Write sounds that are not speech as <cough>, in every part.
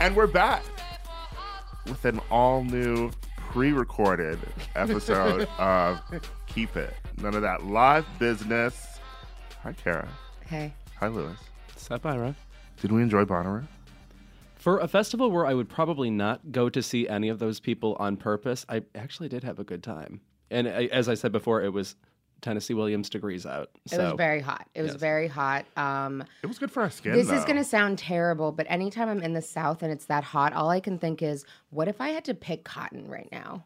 And we're back with an all new pre recorded episode <laughs> of Keep It. None of that live business. Hi, Kara. Hey. Hi, Louis. Sup, Ira? Did we enjoy Bonnaroo? For a festival where I would probably not go to see any of those people on purpose, I actually did have a good time. And I, as I said before, it was Tennessee Williams degrees out. It was very hot. It was yes. very hot. Um, It was good for our skin. this is going to sound terrible, but anytime I'm in the South and it's that hot, all I can think is, what if I had to pick cotton right now?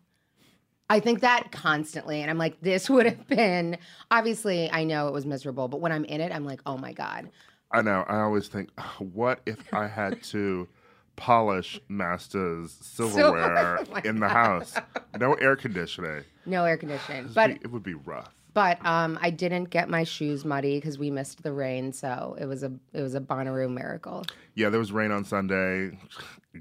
I think that constantly. And I'm like, this <laughs> would have been, obviously, I know it was miserable, but when I'm in it, I'm like, oh my God. I know. I always think, what if I had to polish Master's silverware <laughs> Oh my in the house? No air conditioning. No air conditioning. But be- it would be rough. But um, I didn't get my shoes muddy because we missed the rain, so it was a it was a Bonnaroo miracle. Yeah, there was rain on Sunday.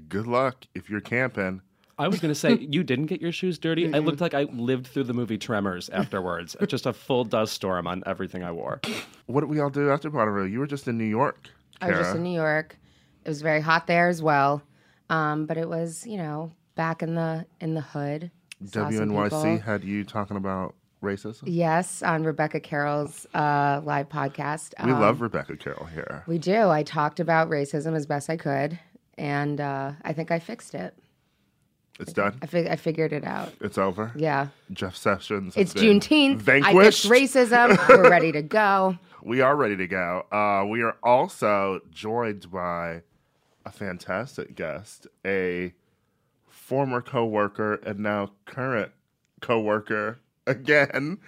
Good luck if you're camping. I was going to say, <laughs> you didn't get your shoes dirty. I looked like I lived through the movie Tremors afterwards. <laughs> Just a full dust storm on everything I wore. What did we all do after Bonnaroo? You were just in New York. I was just in New York. It was very hot there as well, um, but it was you know back in the in the hood. Saw WNYC had you talking about racism. Yes, on Rebecca Carroll's uh, live podcast. We Um, love Rebecca Carroll here. We do. I talked about racism as best I could, and uh, I think I fixed it. It's done. I, fig- I figured it out. It's over. Yeah. Jeff Sessions. It's It's Juneteenth. Vanquished. I fixed racism. <laughs> We're ready to go. we are ready to go. Uh, we are also joined by a fantastic guest, a former coworker and now current coworker again,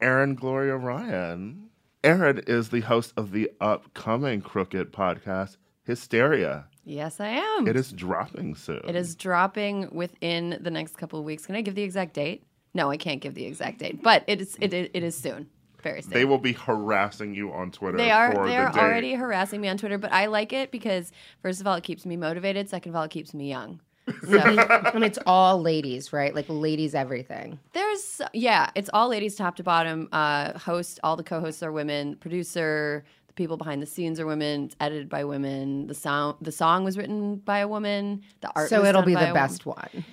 Erin Gloria Ryan. Erin is the host of the upcoming Crooked podcast, Hysteria. Yes, I am. It is dropping soon. It is dropping within the next couple of weeks. Can I give the exact date? No, I can't give the exact date, but it is it, it, is soon. Very soon. They will be harassing you on Twitter. They are for they the are date. already harassing me on Twitter, but I like it because first of all, it keeps me motivated. Second of all, it keeps me young. So <laughs> and it's all ladies, right? Like ladies, everything. there's yeah, it's all ladies top to bottom. Uh, host all the co-hosts are women. Producer, the people behind the scenes are women. It's edited by women. The sound the song was written by a woman. The art So it'll be the best one.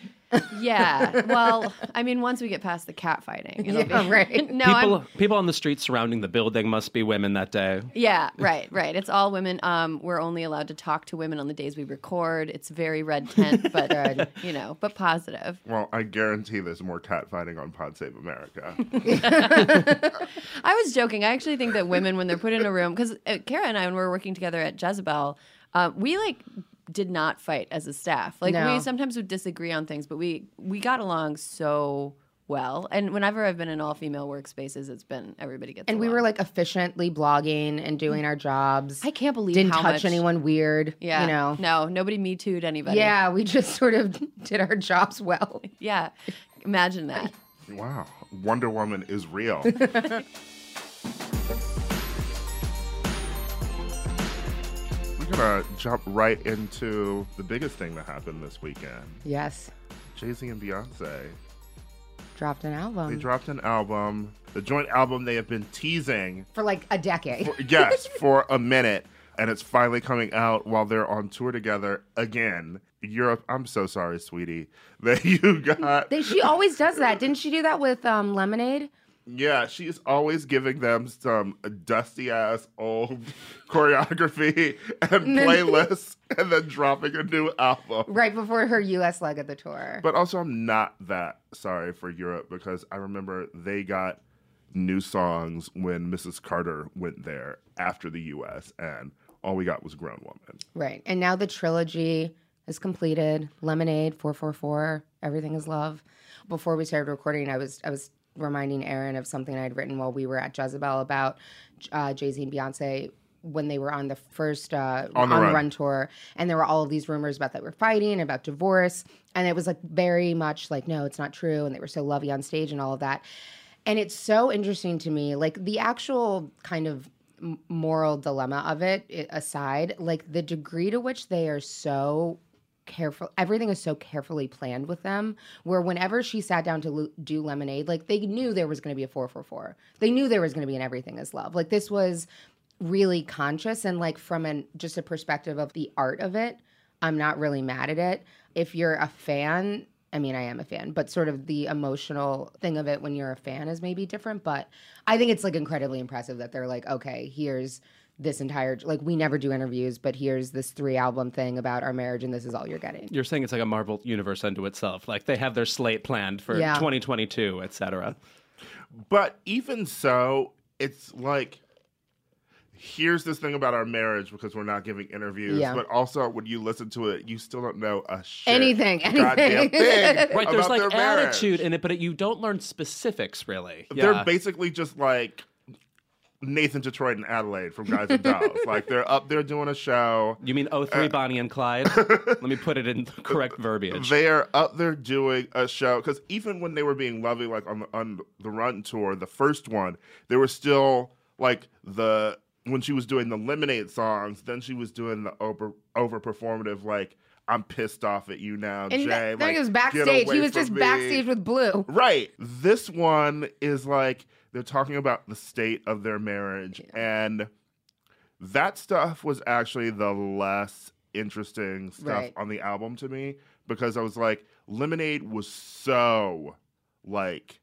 Yeah. Well, I mean, once we get past the cat fighting, it'll Yeah, be right. <laughs> No, I'm- People, people on the street surrounding the building must be women that day. Yeah, right, right. It's all women. Um, we're only allowed to talk to women on the days we record. It's very red tent, <laughs> but uh, you know, but positive. Well, I guarantee there's more cat fighting on Pod Save America. <laughs> I was joking. I actually think that women, when they're put in a room, because uh, Kara and I, when we were working together at Jezebel, uh, we like did not fight as a staff. Like No. we sometimes would disagree on things, but we we got along so well. And whenever I've been in all female workspaces, it's been everybody gets. And we were like efficiently blogging and doing our jobs. I can't believe didn't how touch much- anyone weird. Yeah, You know. no, nobody me too'd anybody. Yeah, we just sort of <laughs> did our jobs well. <laughs> yeah. Imagine that. wow, Wonder Woman is real. <laughs> gonna jump right into the biggest thing that happened this weekend. Yes. Jay Z and Beyonce. Dropped an album They dropped an album, the joint album they have been teasing for like a decade. yes, <laughs> for a minute. And it's finally coming out while they're on tour together again. Europe, I'm so sorry, sweetie, <laughs> that you <laughs> got. She always does that. Didn't she do that with um, Lemonade? Yeah, she's always giving them some dusty ass old <laughs> choreography and <laughs> playlists and then dropping a new album. Right before her US leg of the tour. But also, I'm not that sorry for Europe because I remember they got new songs when Mrs. Carter went there after the US, and all we got was Grown Woman. Right. And now the trilogy is completed. Lemonade, 444, Everything is Love. before we started recording, I was I was reminding Erin of something I'd written while we were at Jezebel about uh, Jay Z and Beyonce when they were on the first uh, On the Run. tour, and there were all of these rumors about that were fighting about divorce, and it was like very much like no, it's not true, and they were so lovey on stage and all of that. And it's so interesting to me, like the actual kind of moral dilemma of it aside, like the degree to which they are so careful everything is so carefully planned with them where whenever she sat down to lo- do lemonade like they knew there was going to be a 444 they knew there was going to be an everything is love. Like this was really conscious and like from an just a perspective of the art of it i'm not really mad at it. If you're a fan i mean i am a fan but sort of the emotional thing of it when you're a fan is maybe different but i think it's like incredibly impressive that they're like okay here's this entire like we never do interviews but here's this three album thing about our marriage and this is all you're getting You're saying it's like a Marvel universe unto itself. Like they have their slate planned for Yeah. 2022, et cetera. But even so, it's like here's this thing about our marriage because we're not giving interviews. Yeah. But also, when you listen to it, you still don't know a shit. Anything, goddamn anything. thing <laughs> Right, there's like their marriage. attitude in it, but you don't learn specifics really. They're basically just like Nathan Detroit and Adelaide from Guys and Dolls. <laughs> like they're up there doing a show. You mean 03 uh, Bonnie and Clyde? <laughs> Let me put it in the correct verbiage. They are up there doing a show because even when they were being lovely, like on the on the Run tour, the first one, they were still like the when she was doing the Lemonade songs. Then she was doing the over over performative like. I'm pissed off at you now, And Jay. that, like, he was backstage. He was just me." backstage with Blue. Right. This one is like they're talking about the state of their marriage, and that stuff was actually the less interesting stuff Right. on the album to me because I was like, Lemonade was so like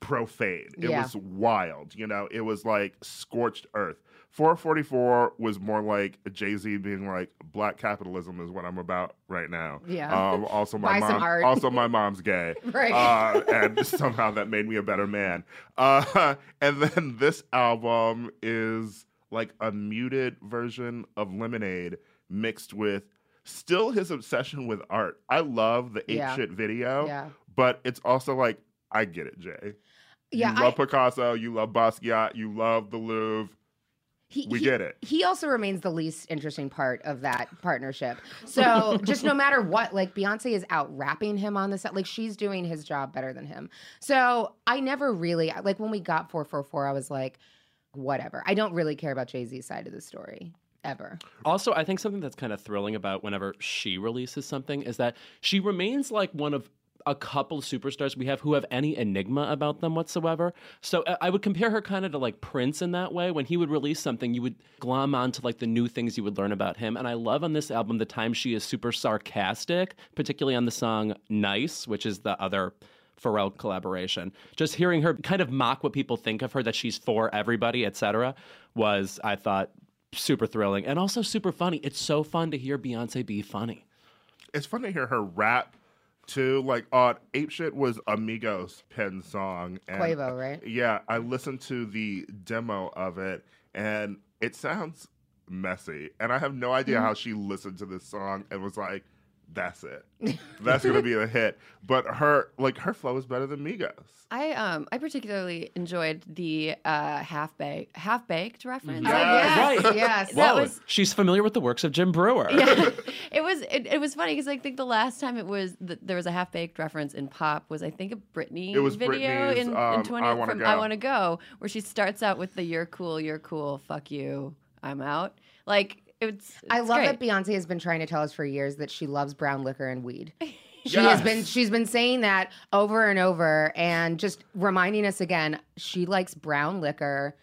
profane. It Yeah. was wild. You know, it was like scorched earth. 444 was more like Jay Z being like, "Black capitalism is what I'm about right now." Yeah. Um, also, my Buy mom. Also, my mom's gay. <laughs> Right. Uh, and <laughs> somehow that made me a better man. Uh, <laughs> and then this album is like a muted version of Lemonade mixed with still his obsession with art. I love the ape Yeah. shit video, Yeah. but it's also like I get it, Jay. Yeah, you love I- Picasso, you love Basquiat, you love the Louvre. He, We he- get it. He also remains the least interesting part of that partnership. So <laughs> just no matter what, like Beyonce is out rapping him on the set. Like she's doing his job better than him. So I never really like when we got 444, I was like, whatever. I don't really care about Jay Z's side of the story ever. Also, I think something that's kind of thrilling about whenever she releases something is that she remains like one of a couple superstars we have who have any enigma about them whatsoever. So uh, I would compare her kind of to like Prince in that way. When he would release something, you would glom onto like the new things you would learn about him. And I love on this album the time she is super sarcastic, particularly on the song Nice, which is the other Pharrell collaboration. Just hearing her kind of mock what people think of her, that she's for everybody, etc., was I thought super thrilling and also super funny. It's so fun to hear Beyonce be funny. It's fun to hear her rap too. Like on Ape Shit was Amigos pen song. And Quavo, right? Yeah, I listened to the demo of it and it sounds messy. And I have no idea Mm-hmm. how she listened to this song and was like, that's it. That's gonna be a hit. But her like her flow is better than Migos. I um I particularly enjoyed the uh half baked half baked reference. Yeah. Oh, yes, Right. yes. That was- she's familiar with the works of Jim Breuer. yeah, <laughs> it was it, it was funny because I think the last time it was th- there was a half baked reference in pop was I think a Britney It was video in, um, in 20 I Wanna from Go. I Want to Go where she starts out with the "You're cool, you're cool, fuck you, I'm out." Like it's, I love great. that Beyonce has been trying to tell us for years that she loves brown liquor and weed. <laughs> She Yes. has been she's been saying that over and over and just reminding us again she likes brown liquor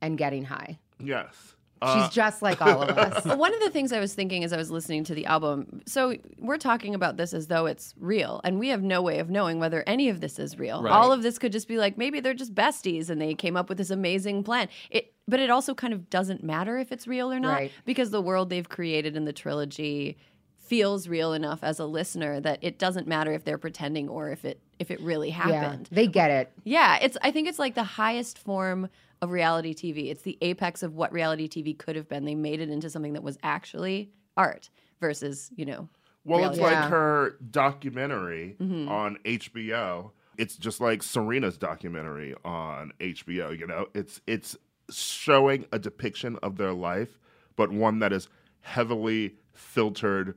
and getting high. Yes. She's Uh, just like all of us. <laughs> One of the things I was thinking as I was listening to the album, so we're talking about this as though it's real, and we have no way of knowing whether any of this is real. Right. All of this could just be like maybe they're just besties and they came up with this amazing plan. It, but it also kind of doesn't matter if it's real or not Right. because the world they've created in the trilogy feels real enough as a listener that it doesn't matter if they're pretending or if it if it really yeah, happened. they get it. Yeah, it's. I think it's like the highest form of reality TV. It's the apex of what reality TV could have been. They made it into something that was actually art versus, you know, Well, reality. it's like Yeah. her documentary Mm-hmm. on HBO. It's just like Serena's documentary on HBO. You know, it's it's showing a depiction of their life, but one that is heavily filtered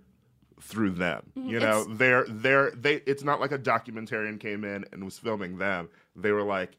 through them. You know, Mm-hmm. They're they're they. It's not like a documentarian came in and was filming them. They were like.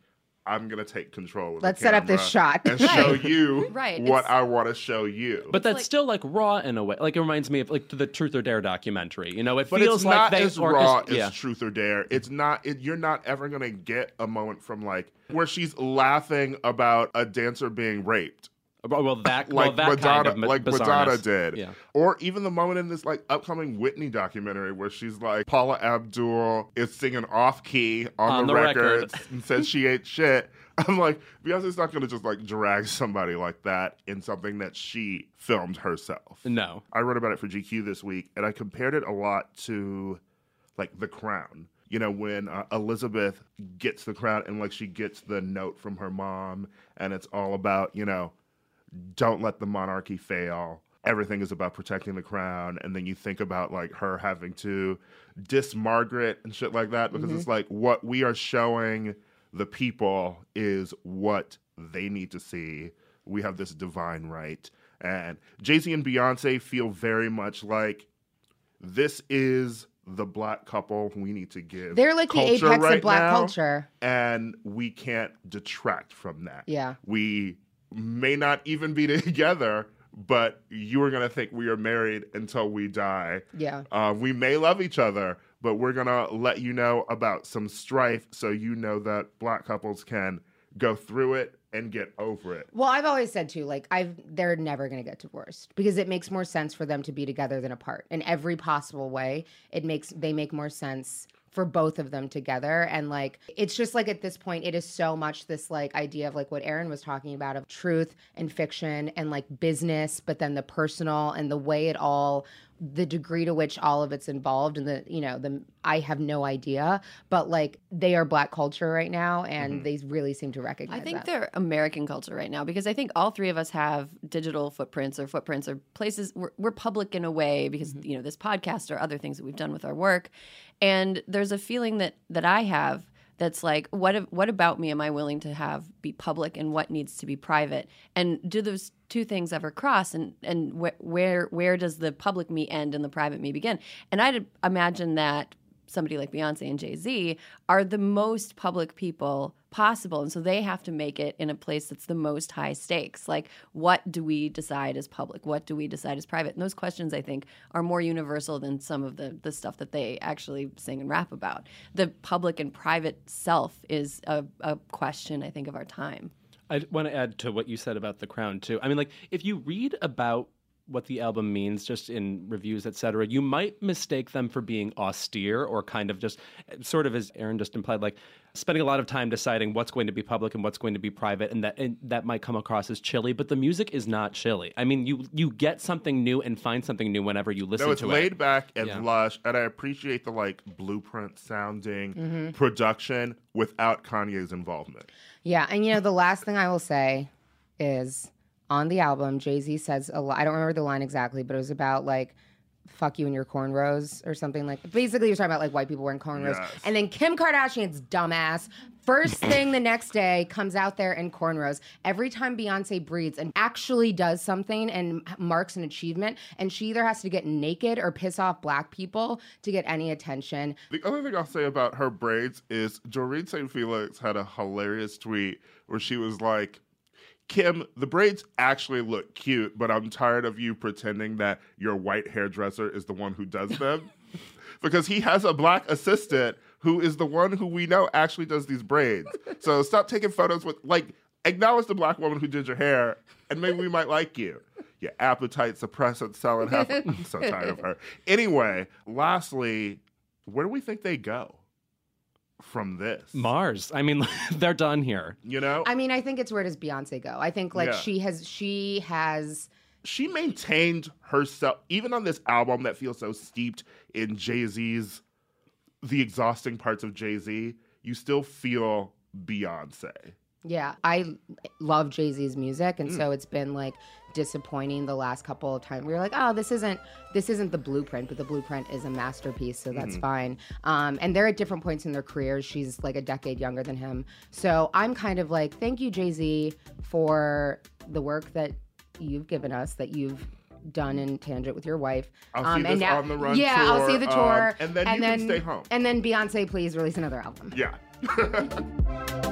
I'm gonna take control of the Let's set up this shot." and show you <laughs> Right, what it's- I want to show you. But that's like- still like raw in a way. Like it reminds me of like the Truth or Dare documentary. You know, it But feels it's like not they as or- raw as yeah. Truth or Dare. It's not. It, you're not ever gonna get a moment from like where she's laughing about a dancer being raped, Well, that like well, that Madonna, kind of like Madonna did, Yeah. or even the moment in this like upcoming Whitney documentary where she's like Paula Abdul is singing off key on, On the, the record, record. <laughs> and says she ain't shit. I'm like Beyonce's not gonna just like drag somebody like that in something that she filmed herself. No. I wrote about it for GQ this week, and I compared it a lot to like The Crown. You know, when uh, Elizabeth gets the crown and like she gets the note from her mom, and it's all about, you know, don't let the monarchy fail. Everything is about protecting the crown. And then you think about like her having to diss Margaret and shit like that because it's mm-hmm. like what we are showing the people is what they need to see. We have this divine right. And Jay Z and Beyonce feel very much like this is the black couple we need to give. They're like the apex right of black now, culture. And we can't detract from that. Yeah. We may not even be <laughs> together, but you are going to think we are married until we die. Yeah. Uh, we may love each other, but we're going to let you know about some strife so you know that black couples can go through it and get over it. Well, I've always said too, like I've they're never gonna get divorced because it makes more sense for them to be together than apart. In every possible way, it makes they make more sense for both of them together. And like it's just like at this point, it is so much this like idea of like what Erin was talking about of truth and fiction and like business, but then the personal and the way it all the degree to which all of it's involved and the you know the I have no idea but like they are black culture right now and mm-hmm. they really seem to recognize I think that. they're American culture right now because I think all three of us have digital footprints or footprints or places. We're, we're public in a way because mm-hmm. you know this podcast or other things that we've done with our work, and there's a feeling that that I have that's like what what about me am I willing to have be public and what needs to be private? And do those two things ever cross? And and wh- where where does the public me end and the private me begin? And I'd imagine that somebody like Beyonce and Jay Z are the most public people possible. And so they have to make it in a place that's the most high stakes. Like, what do we decide as public? What do we decide as private? And those questions, I think, are more universal than some of the, the stuff that they actually sing and rap about. The public and private self is a, a question, I think, of our time. I want to add to what you said about the crown too. I mean, like if you read about what the album means just in reviews, et cetera, you might mistake them for being austere or kind of just sort of as Erin just implied, like spending a lot of time deciding what's going to be public and what's going to be private, and that and that might come across as chilly. But the music is not chilly. I mean, you you get something new and find something new whenever you listen No, it's to laid it. back and Yeah. lush, and I appreciate the like blueprint sounding Mm-hmm. production without Kanye's involvement. Yeah, and you know the last thing I will say is on the album, Jay Z says a lot. I don't remember the line exactly, but it was about like "fuck you and your cornrows" or something like. Basically, you're talking about like white people wearing cornrows, Yes. and then Kim Kardashian's dumbass. First <coughs> thing the next day comes out there in cornrows. Every time Beyonce breathes and actually does something and marks an achievement, and she either has to get naked or piss off black people to get any attention. The other thing I'll say about her braids is Doreen St. Felix had a hilarious tweet where she was like, Kim, the braids actually look cute, but I'm tired of you pretending that your white hairdresser is the one who does them. <laughs> because he has a black assistant who is the one who we know actually does these braids. So <laughs> stop taking photos with, like, acknowledge the black woman who did your hair, and maybe we might like you. Your appetite suppressant selling half. <laughs> I'm so tired of her. Anyway, lastly, where do we think they go from this? Mars. I mean, <laughs> they're done here. You know, I mean, I think it's where does Beyonce go? I think like Yeah. she has she has she maintained herself even on this album that feels so steeped in Jay Z's the exhausting parts of Jay Z. You still feel Beyonce. Yeah, I love Jay Z's music, and so it's been like disappointing the last couple of times. We were like, oh, this isn't this isn't the blueprint, but the blueprint is a masterpiece, so that's fine. Um, and they're at different points in their careers. She's like a decade younger than him, so I'm kind of like, thank you, Jay Z, for the work that you've given us, that you've done in tangent with your wife. Um, I'll see and this now, on the run yeah, I'll see tour, the um, tour, and then you can stay home. And then Beyonce, please release another album. Yeah. <laughs>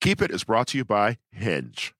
Keep It is brought to you by Hinge.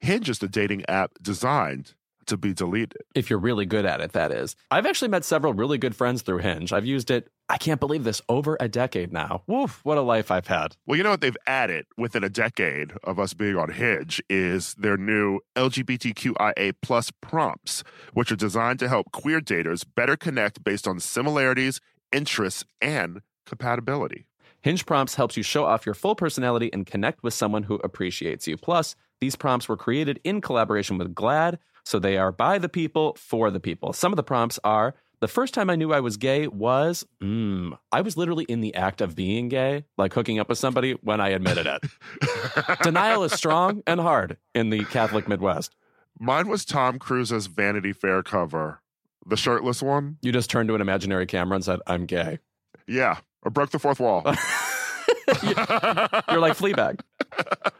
Hinge is the dating app designed to be deleted. If you're really good at it, that is. I've actually met several really good friends through Hinge. I've used it, I can't believe this, over a decade now. Woof, what a life I've had. Well, you know what they've added within a decade of us being on Hinge is their new LGBTQIA plus prompts, which are designed to help queer daters better connect based on similarities, interests, and compatibility. Hinge Prompts helps you show off your full personality and connect with someone who appreciates you. Plus, these prompts were created in collaboration with GLAAD, so they are by the people for the people. Some of the prompts are the first time I knew I was gay was, mm, I was literally in the act of being gay, like hooking up with somebody when I admitted it. <laughs> Denial is strong and hard in the Catholic Midwest. Mine was Tom Cruise's Vanity Fair cover, the shirtless one. You just turned to an imaginary camera and said, I'm gay. Yeah, I broke the fourth wall. <laughs> You're like Fleabag.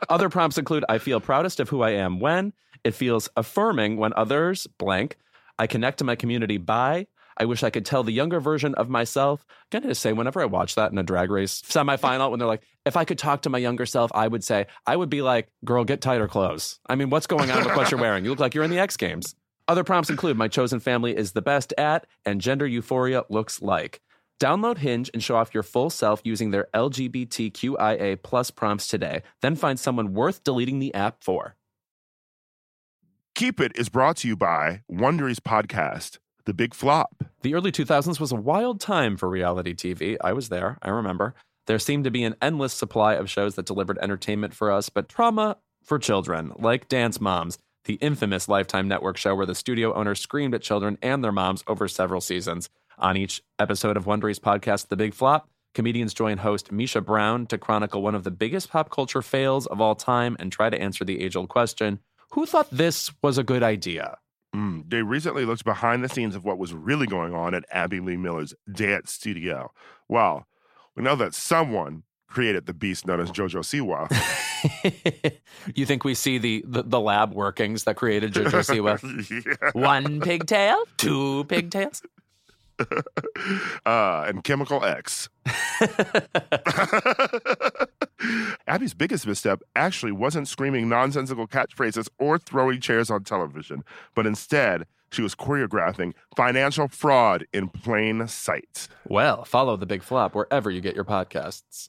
Other prompts include I feel proudest of who I am when, it feels affirming when others blank, I connect to my community by, I wish I could tell the younger version of myself. I'm going to say, whenever I watch that in a drag race semifinal, when they're like, if I could talk to my younger self, I would say, I would be like, girl, get tighter clothes. I mean, what's going on with what you're wearing? You look like you're in the X Games. Other prompts include my chosen family is the best at, and gender euphoria looks like. Download Hinge and show off your full self using their LGBTQIA plus prompts today. Then find someone worth deleting the app for. Keep It is brought to you by Wondery's podcast, The Big Flop. The early 2000s was a wild time for reality TV. I was there, I remember. There seemed to be an endless supply of shows that delivered entertainment for us, but trauma for children, like Dance Moms, the infamous Lifetime Network show where the studio owner screamed at children and their moms over several seasons. On each episode of Wondery's podcast, The Big Flop, comedians join host Misha Brown to chronicle one of the biggest pop culture fails of all time and try to answer the age old question who thought this was a good idea? Mm, they recently looked behind the scenes of what was really going on at Abby Lee Miller's dance studio. Well, we know that someone created the beast known as JoJo Siwa. <laughs> you think we see the, the, the lab workings that created JoJo Siwa? <laughs> yeah. One pigtail, two pigtails. <laughs> uh, and Chemical X. <laughs> Abby's biggest misstep actually wasn't screaming nonsensical catchphrases or throwing chairs on television, but instead, she was choreographing financial fraud in plain sight. Well, follow the big flop wherever you get your podcasts.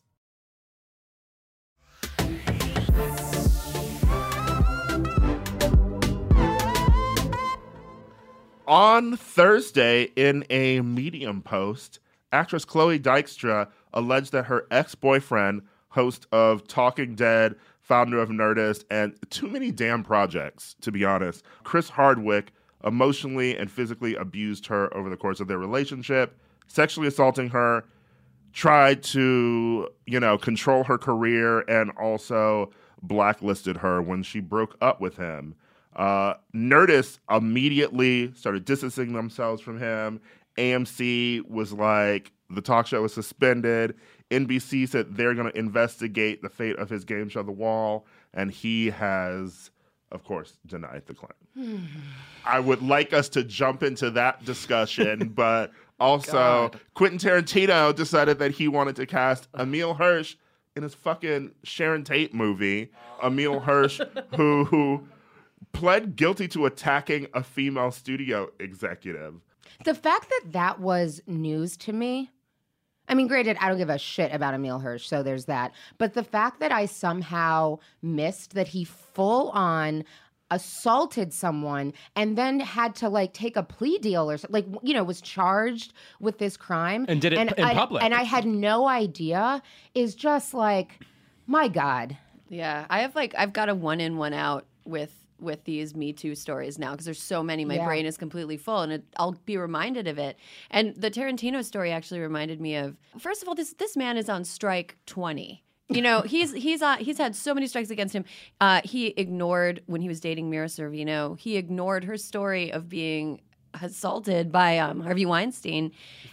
On Thursday, in a Medium post, actress Chloe Dykstra alleged that her ex boyfriend, host of Talking Dead, founder of Nerdist, and too many damn projects, to be honest, Chris Hardwick emotionally and physically abused her over the course of their relationship, sexually assaulting her, tried to, you know, control her career, and also blacklisted her when she broke up with him. Uh, Nerdist immediately started distancing themselves from him. AMC was like, the talk show was suspended. NBC said they're going to investigate the fate of his game show, The Wall, and he has, of course, denied the claim. <sighs> I would like us to jump into that discussion, <laughs> but also Quentin Tarantino decided that he wanted to cast Emile Hirsch in his fucking Sharon Tate movie. Emile Hirsch, who who pled guilty to attacking a female studio executive. The fact that that was news to me. I mean, granted, I don't give a shit about Emile Hirsch, so there's that. But the fact that I somehow missed that he full on assaulted someone and then had to like take a plea deal or something, like you know was charged with this crime And did it in I, public. and I had no idea is just like my god Yeah, I have like I've got a one in one out with with these Me Too stories now because there's so many. My Yeah. brain is completely full, and it, I'll be reminded of it. And the Tarantino story actually reminded me of. First of all, this this man is on strike twenty. You know, <laughs> he's he's uh, he's had so many strikes against him. Uh, he ignored when he was dating Mira Sorvino. He ignored her story of being assaulted by um, Harvey Weinstein,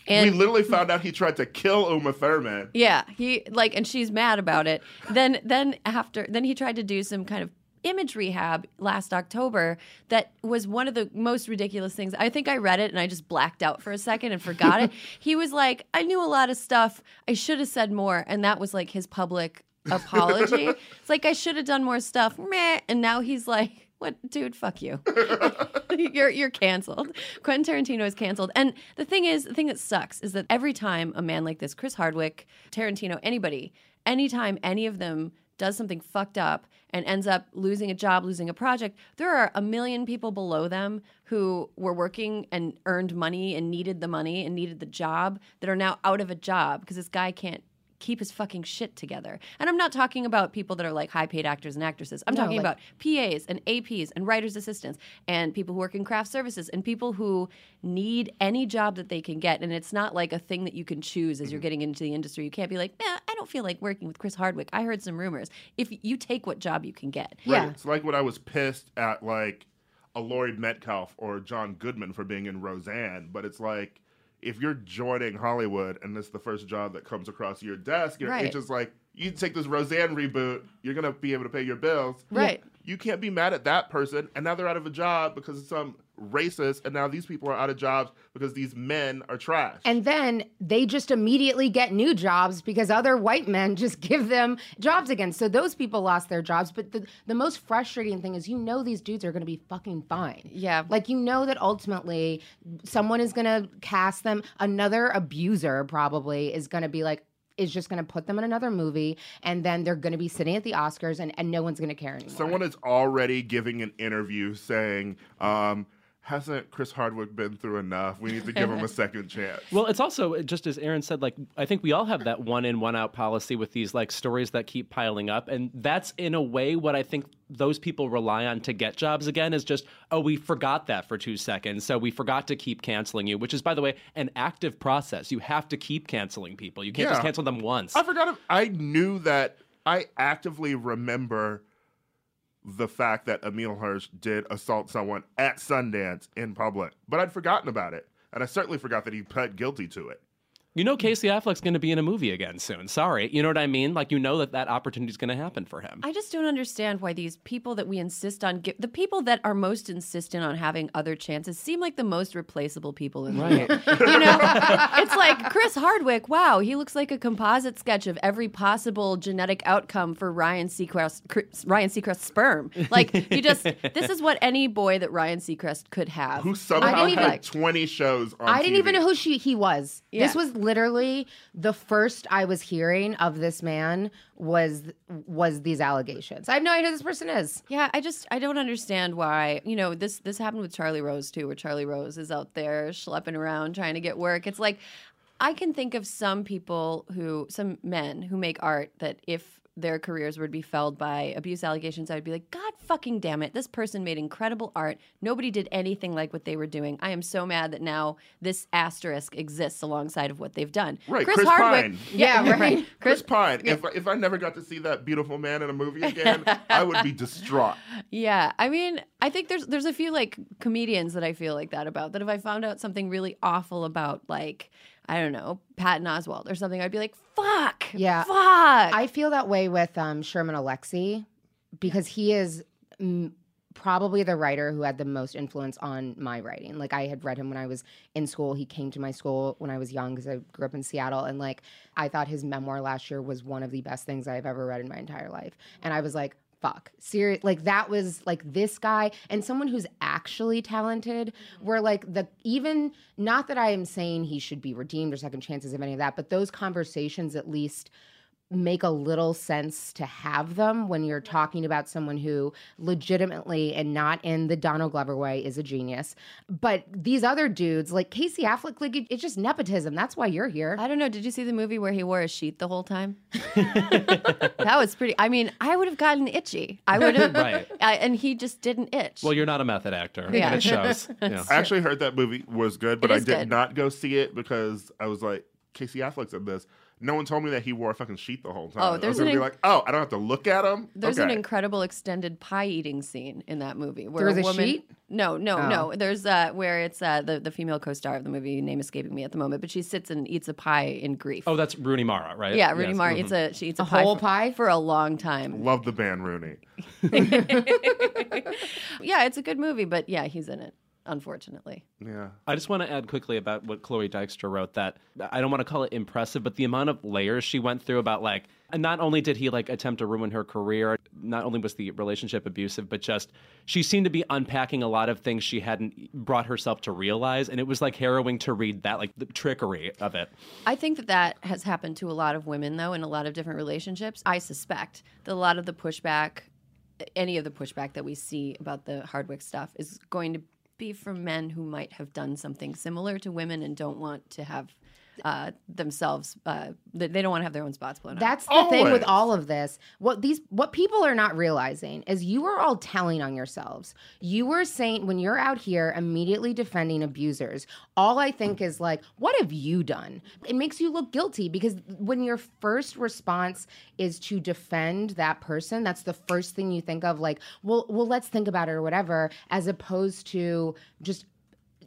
and we literally found out he tried to kill Uma Thurman. yeah, he like, and she's mad about it. Then, then after, then he tried to do some kind of image rehab last October. That was one of the most ridiculous things. I think I read it and I just blacked out for a second and forgot it. <laughs> He was like, I knew a lot of stuff. I should have said more, and that was like his public <laughs> apology. it's like I should have done more stuff. Meh. And now he's like. What, dude? Fuck you. <laughs> you're you're canceled. Quentin Tarantino is canceled. And the thing is, the thing that sucks is that every time a man like this, Chris Hardwick, Tarantino, anybody, anytime any of them does something fucked up and ends up losing a job, losing a project, there are a million people below them who were working and earned money and needed the money and needed the job that are now out of a job because this guy can't keep his fucking shit together. And I'm not talking about people that are like high paid actors and actresses. I'm No, talking like- about PAs and APs and writers assistants and people who work in craft services and people who need any job that they can get. And it's not like a thing that you can choose as you're mm-hmm. getting into the industry. You can't be like, nah, I don't feel like working with Chris Hardwick. I heard some rumors. If you take what job you can get. Yeah. It's like when I was pissed at like a Laurie Metcalf or John Goodman for being in Roseanne, but it's like if you're joining Hollywood and this is the first job that comes across your desk, you're, Right. it's just like you take this Roseanne reboot, you're gonna be able to pay your bills. Right. You can't be mad at that person, and now they're out of a job because of some racist, and now these people are out of jobs because these men are trash. And then they just immediately get new jobs because other white men <laughs> just give them jobs again. So those people lost their jobs. But the, the most frustrating thing is you know these dudes are going to be fucking fine. Yeah. Like you know that ultimately someone is going to cast them. Another abuser probably is going to be like, is just going to put them in another movie and then they're going to be sitting at the Oscars and, and no one's going to care anymore. Someone is already giving an interview saying, um, hasn't Chris Hardwick been through enough? We need to give him a <laughs> second chance. Well, it's also just as Erin said, like I think we all have that one in, one out policy with these like stories that keep piling up, and that's in a way what I think those people rely on to get jobs again is just oh we forgot that for two seconds, so we forgot to keep canceling you, which is by the way an active process. You have to keep canceling people. You can't just cancel them once. I forgot. If, I knew that. I actively remember the fact that Emile Hirsch did assault someone at Sundance in public, but I'd forgotten about it, and I certainly forgot that he pled guilty to it. You know Casey Affleck's going to be in a movie again soon. Sorry, you know what I mean? Like you know that that opportunity is going to happen for him. I just don't understand why these people that we insist on gi- the people that are most insistent on having other chances seem like the most replaceable people in the world. you know, <laughs> it's like Chris Hardwick. Wow, he looks like a composite sketch of every possible genetic outcome for Ryan Seacrest. Ryan Seacrest's sperm. Like you just this is what any boy that Ryan Seacrest could have. Who somehow didn't had even- 20 shows on I didn't TV. even know who she he was. This was literally the first I was hearing of this man was was these allegations. I have no idea who this person is. Yeah, I just I don't understand why you know this this happened with Charlie Rose too, where Charlie Rose is out there schlepping around trying to get work. It's like I can think of some people who some men who make art that if their careers would be felled by abuse allegations, I would be like, God fucking damn it! This person made incredible art. Nobody did anything like what they were doing. I am so mad that now this asterisk exists alongside of what they've done. Right, Chris Pine. Yeah, right. <laughs> Chris Pine. If, if I never got to see that beautiful man in a movie again, I would be distraught. <laughs> Yeah, I mean, I think there's there's a few like comedians that I feel like that about. That if I found out something really awful about like I don't know Patton Oswalt or something, I'd be like, "Fuck, Yeah. fuck." I feel that way with um, Sherman Alexie because he is mm, probably the writer who had the most influence on my writing. Like I had read him when I was in school. He came to my school when I was young because I grew up in Seattle, and like I thought his memoir last year was one of the best things I've ever read in my entire life. And I was like. Fuck, serious. Like that was like this guy and someone who's actually talented. Where like the even not that I am saying he should be redeemed or second chances of any of that, but those conversations at least make a little sense to have them when you're talking about someone who legitimately and not in the Donald Glover way is a genius. But these other dudes, like Casey Affleck, like it- it's just nepotism. That's why you're here. I don't know. Did you see the movie where he wore a sheet the whole time? <laughs> that was pretty. I mean, I would have gotten itchy. I would have. Right. I, and he just didn't itch. Well, you're not a method actor. Yeah. And it shows. <laughs> Yeah. I actually heard that movie was good, but I did good. not go see it because I was like, Casey Affleck's in this. No one told me that he wore a fucking sheet the whole time. Oh, I was there's gonna an be in- like, oh, I don't have to look at him. There's an incredible extended pie eating scene in that movie where There was a woman. sheet? No, no, Oh. no. There's uh, where it's uh, the the female co-star of the movie, name escaping me at the moment, but she sits and eats a pie in grief. Oh, that's Rooney Mara, right? yeah, Rooney Yes. Mara Mhm. eats a she eats a, A pie whole for, pie? for a long time. Love the band Rooney. <laughs> Yeah, it's a good movie, but yeah, he's in it. Unfortunately, Yeah. I just want to add quickly about what Chloe Dykstra wrote that I don't want to call it impressive, but the amount of layers she went through about like, and not only did he like attempt to ruin her career, not only was the relationship abusive, but just she seemed to be unpacking a lot of things she hadn't brought herself to realize. And it was like harrowing to read that, like the trickery of it. I think that that has happened to a lot of women though in a lot of different relationships. I suspect that a lot of the pushback, any of the pushback that we see about the Hardwick stuff, is going to be from men who might have done something similar to women and don't want to have uh, themselves. Uh, they they don't want to have their own spots blown up. That's the thing with all of this. What these what people are not realizing is you are all telling on yourselves. You were saying when you're out here immediately defending abusers, all I think is like, what have you done? It makes you look guilty because when your first response is to defend that person, that's the first thing you think of like, well, well, let's think about it or whatever, as opposed to just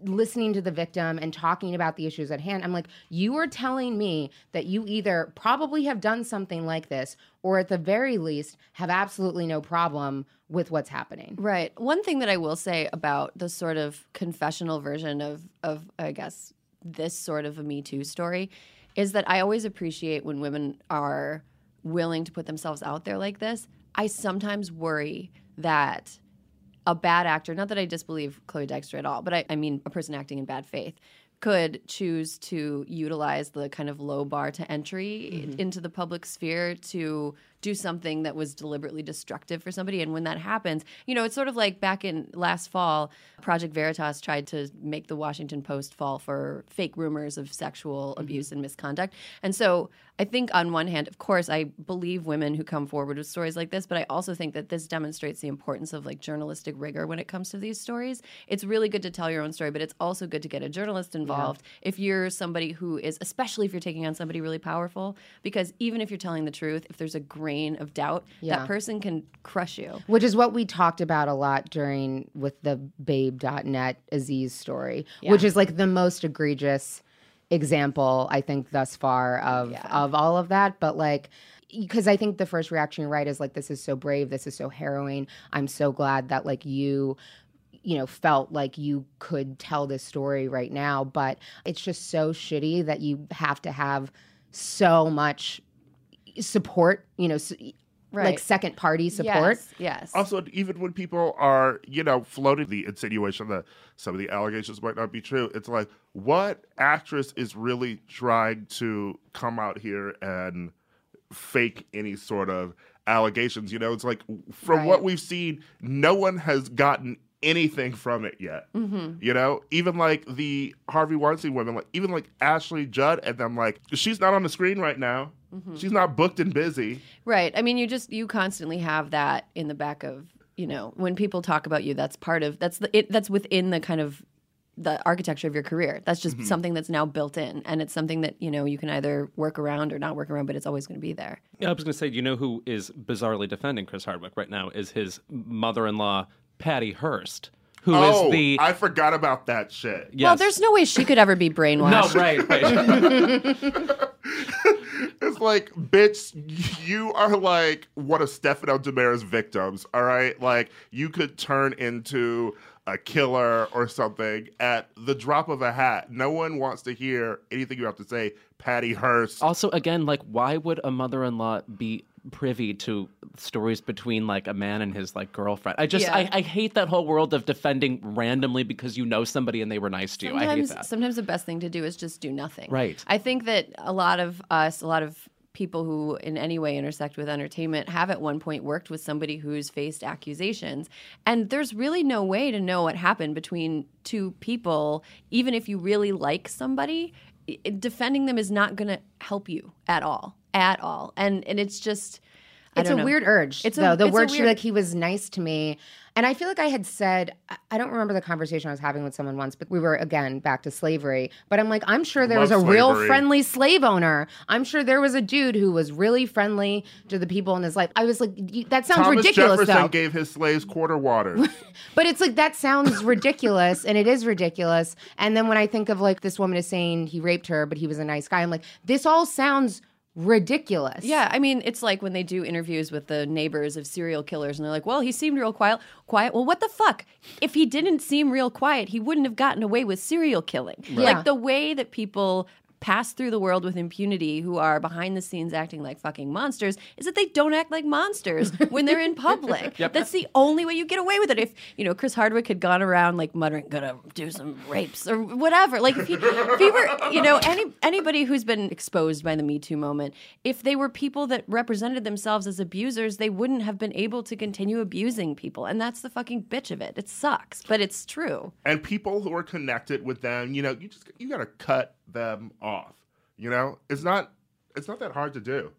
listening to the victim and talking about the issues at hand, I'm like, you are telling me that you either probably have done something like this, or at the very least, have absolutely no problem with what's happening. Right. One thing that I will say about the sort of confessional version of of I guess this sort of a Me Too story is that I always appreciate when women are willing to put themselves out there like this. I sometimes worry that a bad actor, not that I disbelieve Chloe Dykstra at all, but I, I mean a person acting in bad faith, could choose to utilize the kind of low bar to entry mm-hmm. into the public sphere to do something that was deliberately destructive for somebody. And when that happens, you know, it's sort of like back in last fall, Project Veritas tried to make the Washington Post fall for fake rumors of sexual mm-hmm. abuse and misconduct. And so I think, on one hand, of course, I believe women who come forward with stories like this, but I also think that this demonstrates the importance of like journalistic rigor when it comes to these stories. It's really good to tell your own story, but it's also good to get a journalist involved if you're somebody who is, especially if you're taking on somebody really powerful, because even if you're telling the truth, if there's a grain of doubt, Yeah. that person can crush you. Which is what we talked about a lot during with the babe.net Aziz story, which is like the most egregious example I think thus far of of all of that. But like because I think the first reaction you're right is like this is so brave, this is so harrowing. I'm so glad that like you you know felt like you could tell this story right now, but it's just so shitty that you have to have so much support, you know, s- like second party support. Yes. yes. Also, even when people are, you know, floating the insinuation that some of the allegations might not be true, it's like, what actress is really trying to come out here and fake any sort of allegations? You know, it's like, from Right. what we've seen, no one has gotten anything from it yet. Mm-hmm. You know, even like the Harvey Weinstein women, like even like Ashley Judd, and them, like, she's not on the screen right now. Mm-hmm. She's not booked and busy. Right. I mean, you just you constantly have that in the back of you know when people talk about you. That's part of that's the it, that's within the kind of the architecture of your career. That's just something that's now built in, and it's something that you know you can either work around or not work around, but it's always going to be there. Yeah, I was going to say, you know who is bizarrely defending Chris Hardwick right now is his mother-in-law, Patty Hearst, who is oh, the I forgot about that shit. yes. Well, there's no way she could ever be no brainwashed. right. right. <laughs> <laughs> It's like, bitch, you are like one of Stefano DiMera's victims, all right? Like, you could turn into a killer or something at the drop of a hat. No one wants to hear anything you have to say. Patty Hearst. Also, again, like, why would a mother-in-law be privy to stories between like a man and his like girlfriend? I just, Yeah. I, I hate that whole world of defending randomly because you know somebody and they were nice to you. I hate Sometimes, that. sometimes the best thing to do is just do nothing. Right. I think that a lot of us, a lot of people who in any way intersect with entertainment have at one point worked with somebody who's faced accusations. And there's really no way to know what happened between two people, even if you really like somebody. Defending them is not going to help you at all, at all. And and it's just it's a don't know. weird urge. It's a- the it's a word she weird- like he was nice to me. And I feel like I had said I- I don't remember the conversation I was having with someone once, but we were again back to slavery. But I'm like, I'm sure there was a Love real friendly slave owner. I'm sure there was a dude who was really friendly to the people in his life. I was like, that sounds Thomas ridiculous Jefferson though. gave his slaves quarter waters. <laughs> But it's like that sounds ridiculous, and it is ridiculous. And then when I think of like this woman is saying he raped her, but he was a nice guy, I'm like, this all sounds ridiculous. Yeah, I mean, it's like when they do interviews with the neighbors of serial killers, and they're like, "Well, he seemed real quiet." Quiet. Well, what the fuck? If he didn't seem real quiet, he wouldn't have gotten away with serial killing. Yeah. Like the way that people pass through the world with impunity who are behind the scenes acting like fucking monsters is that they don't act like monsters when they're in public. <laughs> That's the only way you get away with it. If, you know, Chris Hardwick had gone around like muttering, gonna do some rapes or whatever. Like if he, if he were, you know, any anybody who's been exposed by the Me Too moment, if they were people that represented themselves as abusers, they wouldn't have been able to continue abusing people. And that's the fucking bitch of it. It sucks, but it's true. and people who are connected with them, you know, you just you gotta cut them off. You know, it's not it's not that hard to do.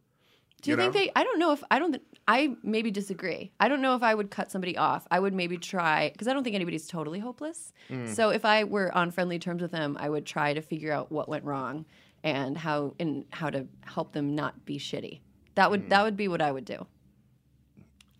Do you, You think know? they? I don't know if I don't. th- I maybe disagree. I don't know if I would cut somebody off. I would maybe try because I don't think anybody's totally hopeless. Hmm. So if I were on friendly terms with them, I would try to figure out what went wrong and how and how to help them not be shitty. That would hmm. that would be what I would do.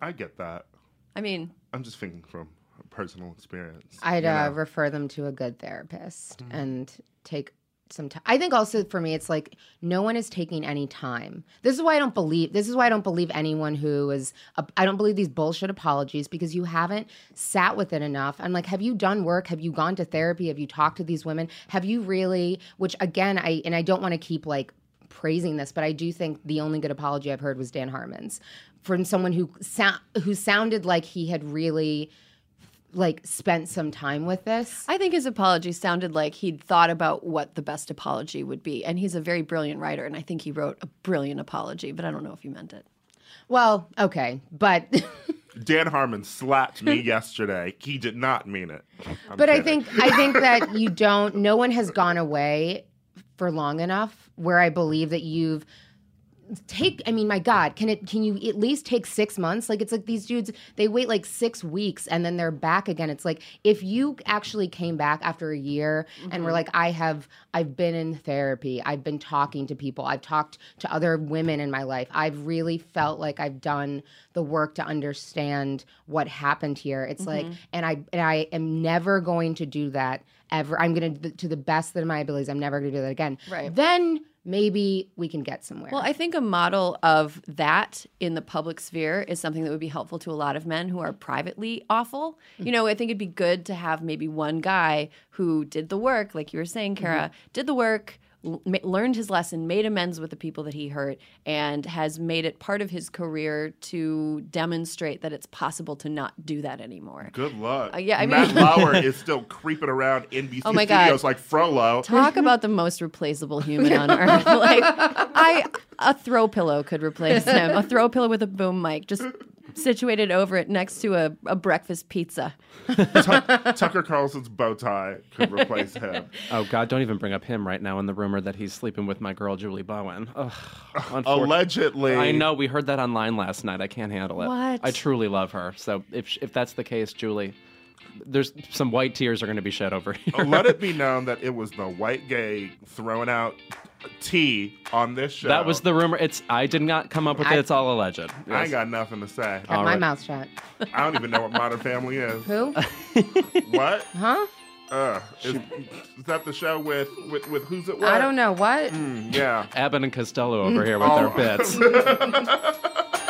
I get that. I mean, I'm just thinking from personal experience. I'd you uh, refer them to a good therapist hmm. and take some time. I think also for me, it's like no one is taking any time. This is why I don't believe. This is why I don't believe anyone who is. I I don't believe these bullshit apologies because you haven't sat with it enough. I'm like, have you done work? Have you gone to therapy? Have you talked to these women? Have you really? Which again, I and I don't want to keep like praising this, but I do think the only good apology I've heard was Dan Harmon's from someone who sound who sounded like he had really like spent some time with this. I think his apology sounded like he'd thought about what the best apology would be, and he's a very brilliant writer, and I think he wrote a brilliant apology. But I don't know if he meant it. Well, okay, but <laughs> Dan Harmon slapped me yesterday. He did not mean it. I'm but I think I think that you don't. No one has gone away for long enough where I believe that you've take i mean my god can it can you at least take six months? Like it's like these dudes they wait like six weeks and then they're back again. It's like if you actually came back after a year and were mm-hmm. like i have i've been in therapy i've been talking to people i've talked to other women in my life i've really felt like i've done the work to understand what happened here. It's like mm-hmm. and i and i am never going to do that ever. I'm going to to the best of my abilities i'm never going to do that again. Right. then maybe we can get somewhere. Well, I think a model of that in the public sphere is something that would be helpful to a lot of men who are privately awful. Mm. You know, I think it'd be good to have maybe one guy who did the work, like you were saying, Kara, mm-hmm. did the work, l- learned his lesson, made amends with the people that he hurt, and has made it part of his career to demonstrate that it's possible to not do that anymore. Good luck. Uh, yeah, I Matt mean- Lauer is <laughs> still creeping around NBC Oh my God. studios like Frollo. Talk about the most replaceable human on earth. <laughs> like I a throw pillow could replace him. A throw pillow with a boom mic just situated over it next to a, a breakfast pizza. <laughs> Tucker Carlson's bow tie could replace him. <laughs> Oh God, don't even bring up him right now in the rumor that he's sleeping with my girl Julie Bowen. Ugh, <laughs> unfortunate- Allegedly. I know we heard that online last night. I can't handle it. What? I truly love her. So if if that's the case, Julie, there's some white tears are going to be shed over here. Let it be <laughs> known that it was the white gay throwing out tea on this show. That was the rumor. It's I did not come up with it. It's all alleged. I ain't got nothing to say. Kept All my right. mouth shut. I don't even know what Modern Family is. Who? <laughs> What? Huh? Uh, is, is that the show with, with, with who's it with? I don't know. What? Mm, yeah. Abbott and Costello over here with Oh. their bits. <laughs>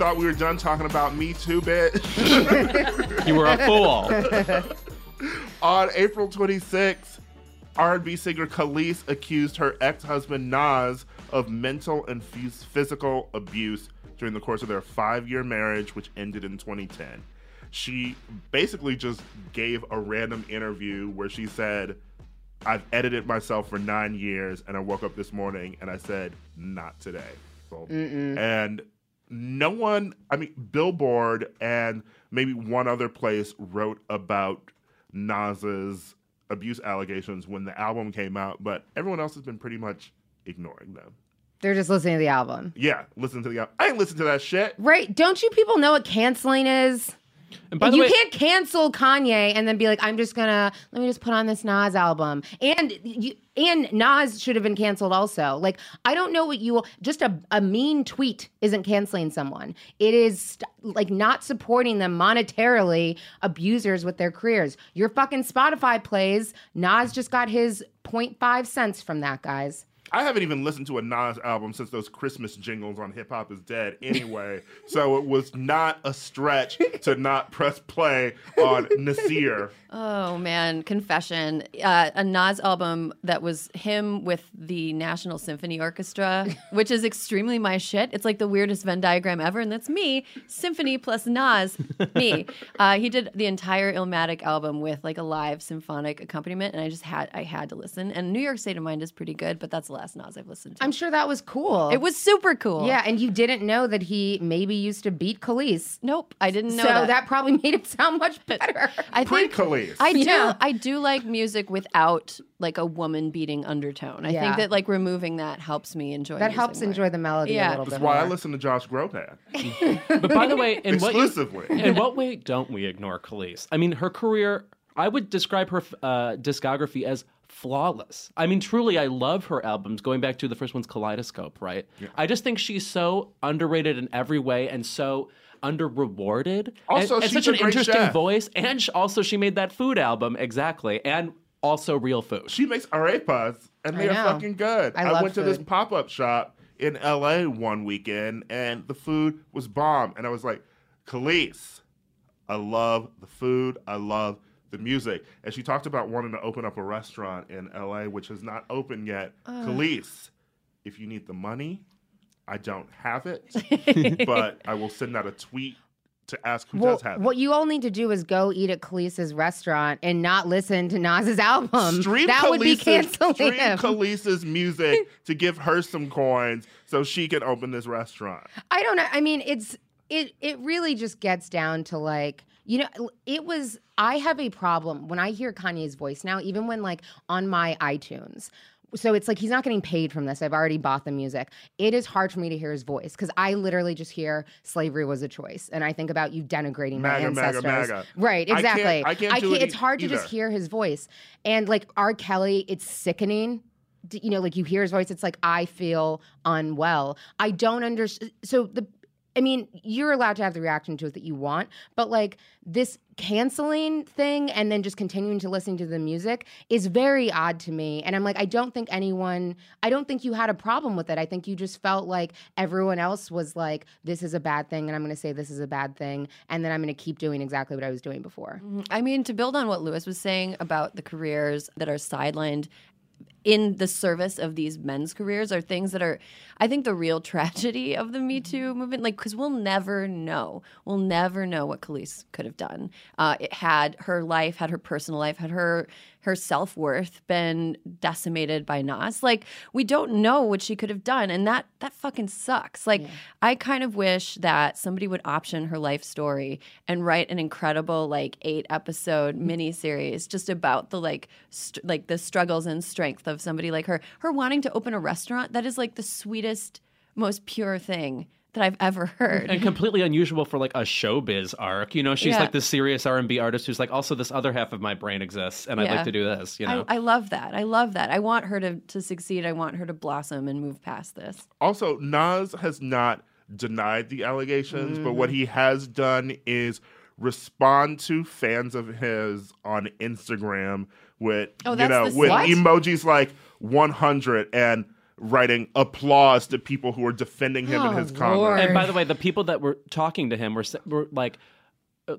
Thought we were done talking about Me Too, bitch? <laughs> You were a fool. <laughs> On April 26th, R&B singer Kelis accused her ex-husband Nas of mental and phys- physical abuse during the course of their five-year marriage, which ended in 2010. She basically just gave a random interview where she said, "I've edited myself for nine years, and I woke up this morning and I said, not today." So- and no one i mean billboard and maybe one other place wrote about nas's abuse allegations when the album came out but everyone else has been pretty much ignoring them They're just listening to the album. yeah listen to the album i ain't listen to that shit Right. Don't you people know what canceling is? And by the you way, can't cancel Kanye and then be like, I'm just gonna let me just put on this Nas album. And you and Nas should have been canceled also. Like, I don't know what you will just a, a mean tweet isn't canceling someone. It is st- like not supporting them monetarily, abusers with their careers. Your fucking Spotify plays. Nas just got his 0.5 cents from that, guys. I haven't even listened to a nas album since those christmas jingles on hip hop is dead anyway <laughs> so it was not a stretch to not press play on <laughs> nasir Oh man, confession. Uh, a Nas album that was him with the National Symphony Orchestra, <laughs> which is extremely my shit. It's like the weirdest Venn diagram ever, and that's me. Symphony plus Nas, me. Uh, he did the entire Illmatic album with like a live symphonic accompaniment, and I just had I had to listen. And New York State of Mind is pretty good, but that's the last Nas I've listened to. I'm sure that was cool. it was super cool. Yeah, and you didn't know that he maybe used to beat Kelis. Nope, I didn't know so that. that. probably <laughs> made it sound much better. <laughs> I think pre-Kelis. I do. Yeah. I do like music without like a woman beating undertone. I Yeah. think that like removing that helps me enjoy. that music helps more. enjoy the melody Yeah. a little that's bit That's why i listen to josh groban but by the way, in what you, exclusively <laughs> in what way don't we ignore Kelis? I mean, her career, I would describe her uh, discography as flawless. I mean, truly, I love her albums, going back to the first one's Kaleidoscope, right? I just think she's so underrated in every way and so under rewarded. Also, and, and she's such a an great interesting chef. voice. And sh- also, she made that food album, exactly. And also real food. She makes arepas, and I they are know. fucking good. I I, love went to this pop up shop in LA one weekend, and the food was bomb. And I was like, Kelis, I love the food. I love the music. And she talked about wanting to open up a restaurant in LA, which has not opened yet. Kelis, if you need the money, I don't have it, <laughs> but I will send out a tweet to ask who Well, does have what it. you all need to do is go eat at Kelis's restaurant and not listen to Nas's <laughs> album. Stream that would be Kelis's- canceling Stream him. Kelis's music <laughs> to give her some coins so she can open this restaurant. I don't know. I mean, it's it it really just gets down to like you know it was I have a problem when I hear Kanye's voice now even when like on my iTunes so it's like he's not getting paid from this. I've already bought the music. It is hard for me to hear his voice because I literally just hear slavery was a choice, and I think about you denigrating my MAGA, MAGA, ancestors. MAGA. Right, exactly. I can't-. I can't do it It's hard to just hear his voice, and like R. Kelly, it's sickening you know, like you hear his voice, it's like I feel unwell. I don't understand. So the I mean, you're allowed to have the reaction to it that you want, but like this canceling thing and then just continuing to listen to the music is very odd to me. And I'm like, I don't think anyone, I don't think you had a problem with it. I think you just felt like everyone else was like, this is a bad thing, and I'm going to say this is a bad thing, and then I'm going to keep doing exactly what I was doing before. Mm-hmm. I mean, to build on what Louis was saying about the careers that are sidelined in the service of these men's careers are things that are i think the real <laughs> tragedy of the me too movement. Like because we'll never know. We'll never know what Kelis could have done. Uh, it had her life had her personal life had her her self-worth been decimated by nas? Like we don't know what she could have done and that that fucking sucks. Like i kind of wish that somebody would option her life story and write an incredible like eight episode mm. mini series just about the like st- like the struggles and strength of somebody like her. Her wanting to open a restaurant that is like the sweetest most pure thing that i've ever heard and completely unusual for like a showbiz arc. You know, she's Yeah. like this serious R and B artist who's like, also this other half of my brain exists, and I'd like to do this. You know, I, I love that. I love that. I want her to, to succeed. I want her to blossom and move past this. Also, Nas has not denied the allegations, but Mm-hmm. what he has done is respond to fans of his on Instagram with Oh, you know with what? emojis like 100 and writing applause to people who are defending him Oh, in his Lord. comments. And by the way, the people that were talking to him were, were like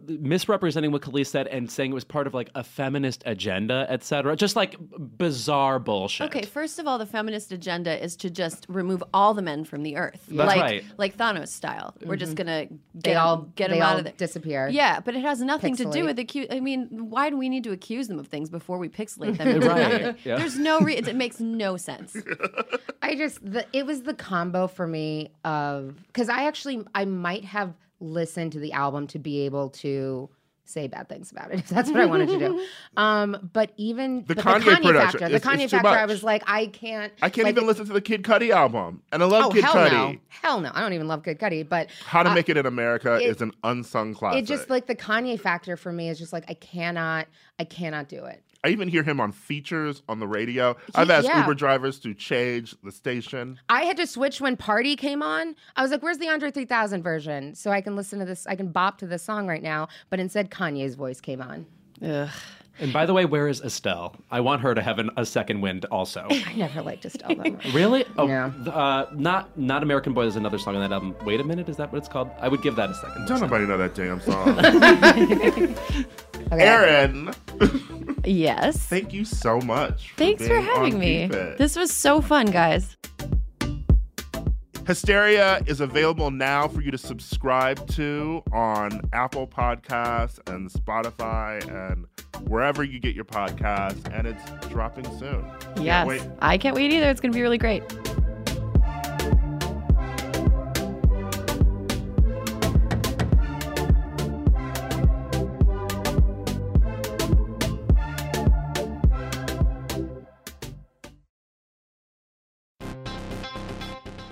misrepresenting what Kelis said and saying it was part of like a feminist agenda, etc. Just like bizarre bullshit. Okay, first of all, the feminist agenda is to just remove all the men from the earth, That's like right. like Thanos style. We're just mm-hmm. gonna get They all get they them out of there. disappear. Yeah, but it has nothing to do Pixelate. with accu- I mean, why do we need to accuse them of things before we pixelate them? <laughs> Right, yeah. There's no re- it, it makes no sense. <laughs> I just the it was the combo for me of because I actually I might have listened to the album to be able to say bad things about it <laughs> if that's what I wanted to do. <laughs> Um, but even The but Kanye the Kanye production, factor, the Kanye factor, I was like, I can't. I can't like, even listen to the Kid Cudi album, and I love Oh Kid hell Cudi. no, hell no! I don't even love Kid Cudi, but How to uh, Make It in America it- is an unsung classic. it just like the Kanye factor for me is just like I cannot, I cannot do it. I even hear him on features on the radio. I've asked yeah. Uber drivers to change the station. I had to switch when Party came on. I was like, "Where's the Andre 3000 version?" So I can listen to this. I can bop to this song right now. But instead, Kanye's voice came on. Ugh. And by the way, where is Estelle? I want her to have an, a second wind also. <laughs> I never liked Estelle that much. Really? Oh, Yeah. th- uh, not not American Boy. There's another song on that album. Wait a minute, is that what it's called? I would give that a second. Don't nobody know that damn song. <laughs> <laughs> Okay. Erin, Yes. thank you so much. Thanks for having me. Keep This was so fun, guys. Hysteria is available now for you to subscribe to on Apple Podcasts and Spotify and wherever you get your podcasts, and it's dropping soon. Can't Yes. I can't wait either. It's going to be really great.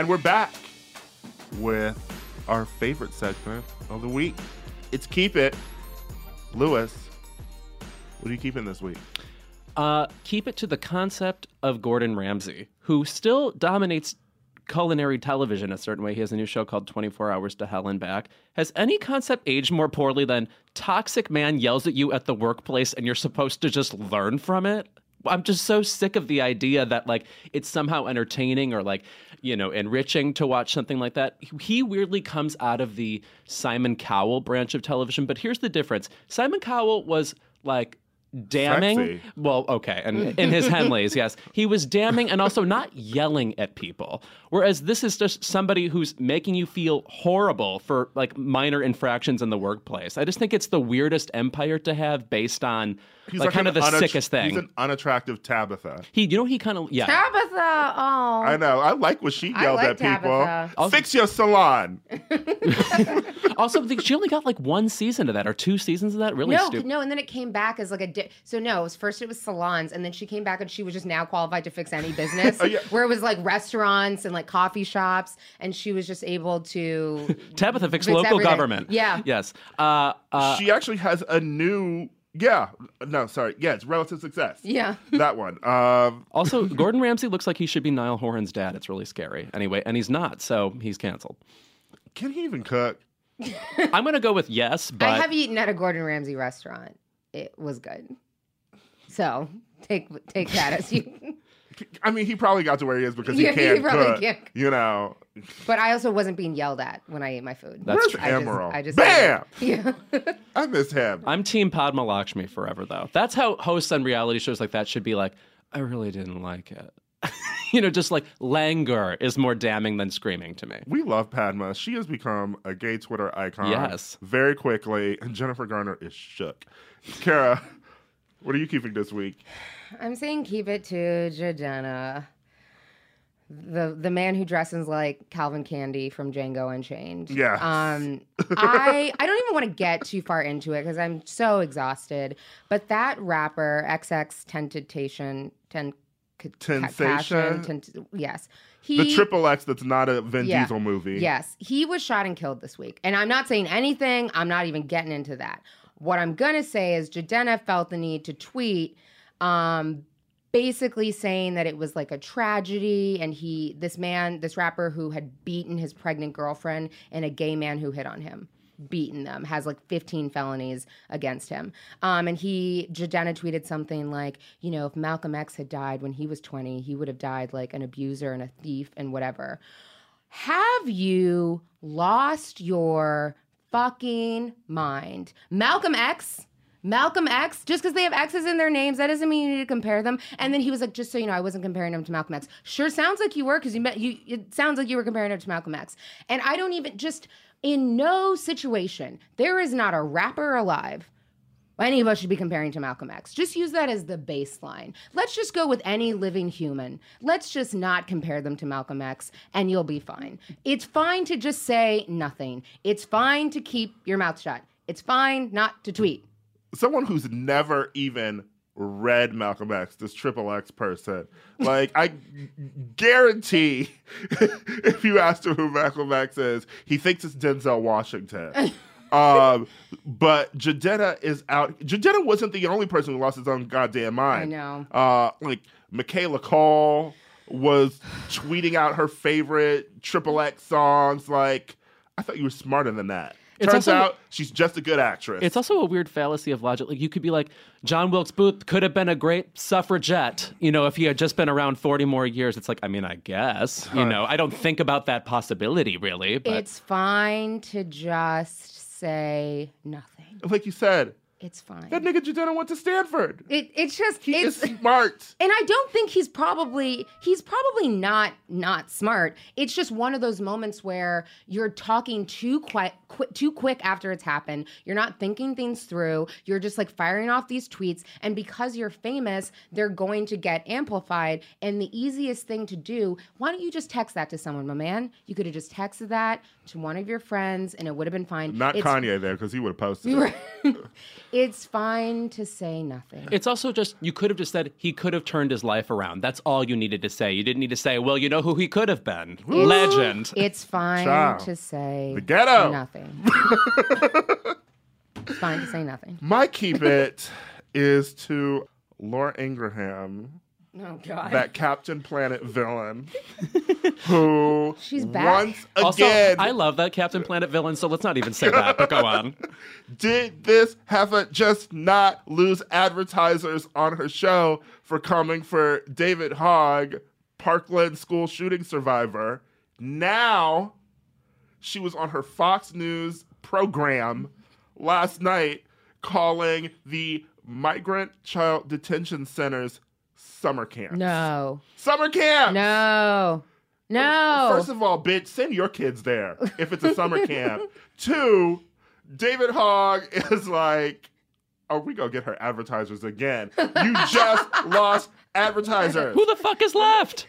And we're back with our favorite segment of the week. It's Keep It. Louis, what are you keeping this week? Uh, keep it to the concept of Gordon Ramsay, who still dominates culinary television a certain way. He has a new show called 24 Hours to Hell and Back. Has any concept aged more poorly than toxic man yells at you at the workplace and you're supposed to just learn from it? I'm just so sick of the idea that like it's somehow entertaining or like you know enriching to watch something like that. He weirdly comes out of the Simon Cowell branch of television, but here's the difference. Simon Cowell was like damning. Sexy. Well, okay, and in his <laughs> Henleys, yes, he was damning and also not yelling at people. Whereas this is just somebody who's making you feel horrible for like minor infractions in the workplace. I just think it's the weirdest empire to have based on like, kind of the unatt- sickest thing. He's an unattractive Tabitha. he, you know, he kind of yeah. Tabitha. Oh. I know. I like what she I yelled like at people. Tabitha. Fix your salon. <laughs> also, she only got like one season of that or two seasons of that. Really no, stupid. no, and then it came back as like a di- so no. It was first it was salons, and then she came back and she was just now qualified to fix any business. <laughs> Oh, yeah. Where it was like restaurants and like coffee shops, and she was just able to. <laughs> Tabitha fixed Fix local everything. government. Yeah. Yes. Uh, uh, she actually has a new. Yeah. No, sorry. Yeah, it's relative success. Yeah. <laughs> That one. Um, also, <laughs> Gordon Ramsay looks like he should be Niall Horan's dad. It's really scary. Anyway, and he's not, so he's canceled. can he even cook? <laughs> I'm going to go with yes, but I have eaten at a Gordon Ramsay restaurant. It was good. So take take that as you. I mean, he probably got to where he is because he he can't probably cook. can't. You know. But I also wasn't being yelled at when I ate my food. That's Where's true. I just- Emeril? I just Bam! <laughs> Yeah. I miss him. I'm Team Padma Lakshmi forever, though. That's how hosts on reality shows like that should be like, I really didn't like it. <laughs> you know, just like languor is more damning than screaming to me. We love Padma. She has become a gay Twitter icon. Yes. Very quickly. And Jennifer Garner is shook. Kara, what are you keeping this week? I'm saying keep it to Jidenna. The the man who dresses like Calvin Candie from Django Unchained. Yeah. Um <laughs> I I don't even want to get too far into it because I'm so exhausted. But that rapper, XX Tentation Ten Tensation? Yes. He The triple X that's not a Vin Yeah. Diesel movie. Yes, he was shot and killed this week. And I'm not saying anything, I'm not even getting into that. What I'm going to say is Jidenna felt the need to tweet um basically saying that it was like a tragedy and he this man, this rapper who had beaten his pregnant girlfriend and a gay man who hit on him beaten them has like 15 felonies against him um, and he jidenna tweeted something like you know if malcolm x had died when he was 20 he would have died like an abuser and a thief and whatever have you lost your fucking mind? Malcolm X, Malcolm X, just because they have X's in their names, that doesn't mean you need to compare them. And then he was like, just so you know, I wasn't comparing him to Malcolm X. Sure sounds like you were, because you met you it sounds like you were comparing him to Malcolm X. And I don't even just in no situation, there is not a rapper alive any of us should be comparing to Malcolm X. Just use that as the baseline. Let's just go with any living human. Let's just not compare them to Malcolm X and you'll be fine. It's fine to just say nothing. It's fine to keep your mouth shut. It's fine not to tweet. Someone who's never even read Malcolm X, this triple X person. Like, I guarantee <laughs> if you asked him who Malcolm X is, he thinks it's Denzel Washington. <laughs> um, but Jidenna is out. Jidenna wasn't the only person who lost his own goddamn mind. I know. Uh, like Michaela Coel was tweeting out her favorite triple X songs. Like, I thought you were smarter than that. It's Turns also- out she's just a good actress. It's also a weird fallacy of logic. Like you could be like, John Wilkes Booth could have been a great suffragette, you know, if he had just been around 40 more years. It's like, I mean, I guess, you know, I don't think about that possibility really, but It's fine to just say nothing. like you said, It's fine. that nigga Jidenna went to Stanford. It, it's just He it's is smart. <laughs> and I don't think he's probably he's probably not not smart. It's just one of those moments where you're talking too quick, quick too quick after it's happened. You're not thinking things through. You're just like firing off these tweets and because you're famous, they're going to get amplified and the easiest thing to do, why don't you just text that to someone, my man? You could have just texted that to one of your friends and it would have been fine. Not It's- Kanye there because he would have posted. it. <laughs> It's fine to say nothing. It's also just you could have just said he could have turned his life around. That's all you needed to say. You didn't need to say, well, you know who he could have been. Legend. It's fine Ciao. to say The ghetto. nothing. <laughs> it's fine to say nothing. My keep it is to Laura Ingraham, Oh God. that Captain Planet villain, <laughs> who She's back. once Also, again I love that Captain Planet villain, so let's not even say that, but go on. <laughs> did this heifer just not lose advertisers on her show for coming for David Hogg, Parkland school shooting survivor? Now she was on her Fox News program last night calling the migrant child detention centers summer camp. No. Summer camp. No. No. First of all, bitch, send your kids there if it's a summer <laughs> camp. Two, David Hogg <laughs> is like, are we gonna get her advertisers again. You <laughs> just lost advertisers. Who the fuck is left?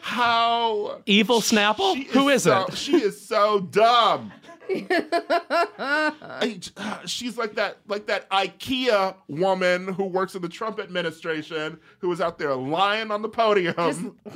How Evil Snapple? she Who is so, it? She is so dumb. I- <sighs> she's like that, like that IKEA woman who works in the Trump administration, who was out there lying on the podium. <laughs>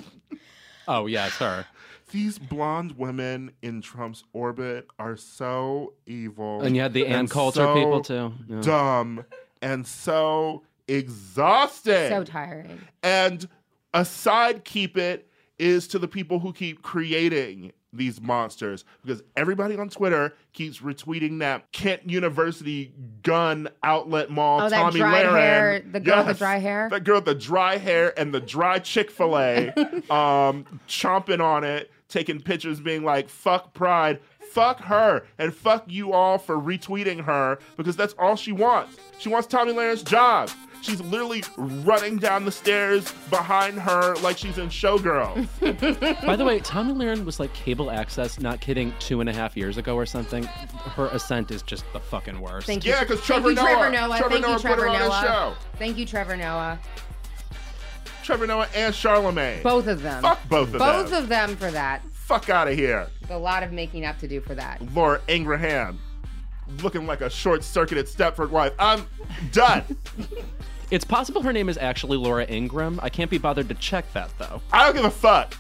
Oh, yeah, it's her. These blonde women in Trump's orbit are so evil. And you had the Ann Coulter so people, too. Yeah. Dumb and so exhausting. so tiring. and a side keep it is to the people who keep creating these monsters because everybody on Twitter keeps retweeting that Kent University gun outlet mall. Oh, that Tomi dry Lahren. hair- the girl with the dry hair? That girl with the dry hair and the dry Chick Fil A, <laughs> um, chomping on it, taking pictures, being like "fuck pride." Fuck her and fuck you all for retweeting her because that's all she wants. She wants Tomi Lahren's job. She's literally running down the stairs behind her like she's in Showgirls. <laughs> By the way, Tomi Lahren was like cable access, not kidding, two and a half years ago or something. Her ascent is just the fucking worst. Thank you. Yeah, 'cause Thank Trevor you, Trevor Noah- Noah. Trevor Thank Noah you, put Trevor her on Noah. show. Thank you, Trevor Noah. Trevor Noah and Charlamagne. Both of them. Fuck both of Both them. of them for that. Fuck out of here. A lot of making up to do for that. Laura Ingraham. Looking like a short circuited Stepford wife. I'm done. <laughs> It's possible her name is actually Laura Ingram. I can't be bothered to check that, though. I don't give a fuck.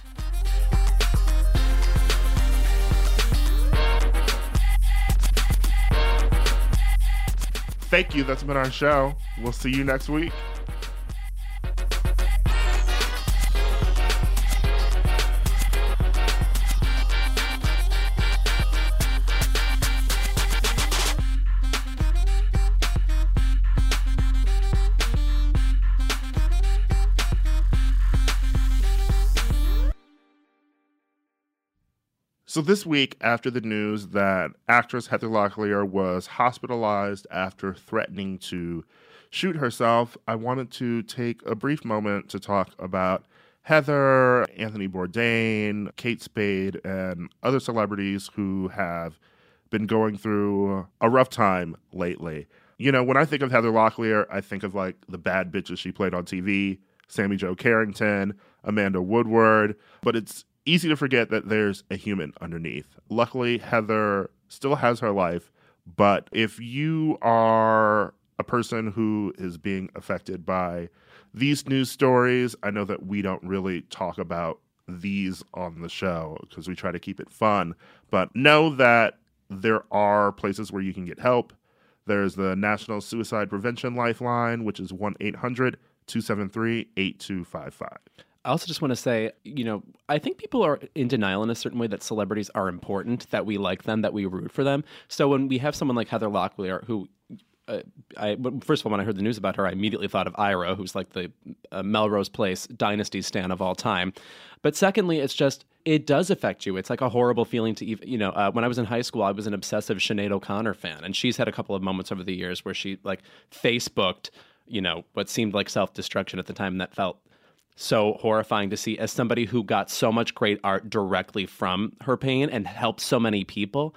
Thank you. That's been our show. We'll see you next week. So this week, after the news that actress Heather Locklear was hospitalized after threatening to shoot herself, I wanted to take a brief moment to talk about Heather, Anthony Bourdain, Kate Spade, and other celebrities who have been going through a rough time lately. You know, when I think of Heather Locklear, I think of like the bad bitches she played on TV, Sammy Jo Carrington, Amanda Woodward, but it's easy to forget that there's a human underneath. Luckily, Heather still has her life, but if you are a person who is being affected by these news stories, I know that we don't really talk about these on the show because we try to keep it fun, but know that there are places where you can get help. There's the National Suicide Prevention Lifeline, which is 1 800 273 8255. I also just want to say, you know, I think people are in denial in a certain way that celebrities are important, that we like them, that we root for them. So when we have someone like Heather Locklear, who, uh, I first of all, when I heard the news about her, I immediately thought of Ira, who's like the uh, Melrose Place dynasty stan of all time. But secondly, it's just it does affect you. It's like a horrible feeling to even, you know, uh, when I was in high school, I was an obsessive Sinead O'Connor fan, and she's had a couple of moments over the years where she like Facebooked, you know, what seemed like self destruction at the time, that felt so horrifying to see as somebody who got so much great art directly from her pain and helped so many people.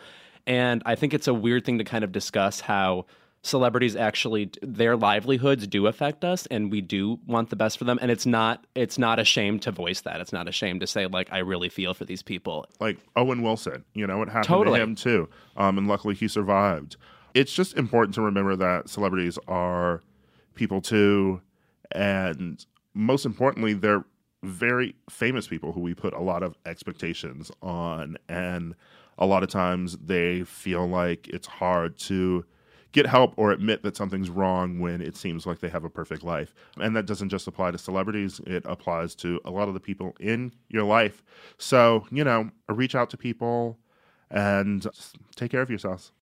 And I think it's a weird thing to kind of discuss how celebrities actually their livelihoods do affect us and we do want the best for them and it's not it's not a shame to voice that it's not a shame to say like i really feel for these people Like Owen Wilson, you know, it happened Totally. to him too. Um, and luckily he survived. it's just important to remember that celebrities are people too. And most importantly, they're very famous people who we put a lot of expectations on. And a lot of times they feel like it's hard to get help or admit that something's wrong when it seems like they have a perfect life. And that doesn't just apply to celebrities, it applies to a lot of the people in your life. So, you know, reach out to people and take care of yourselves.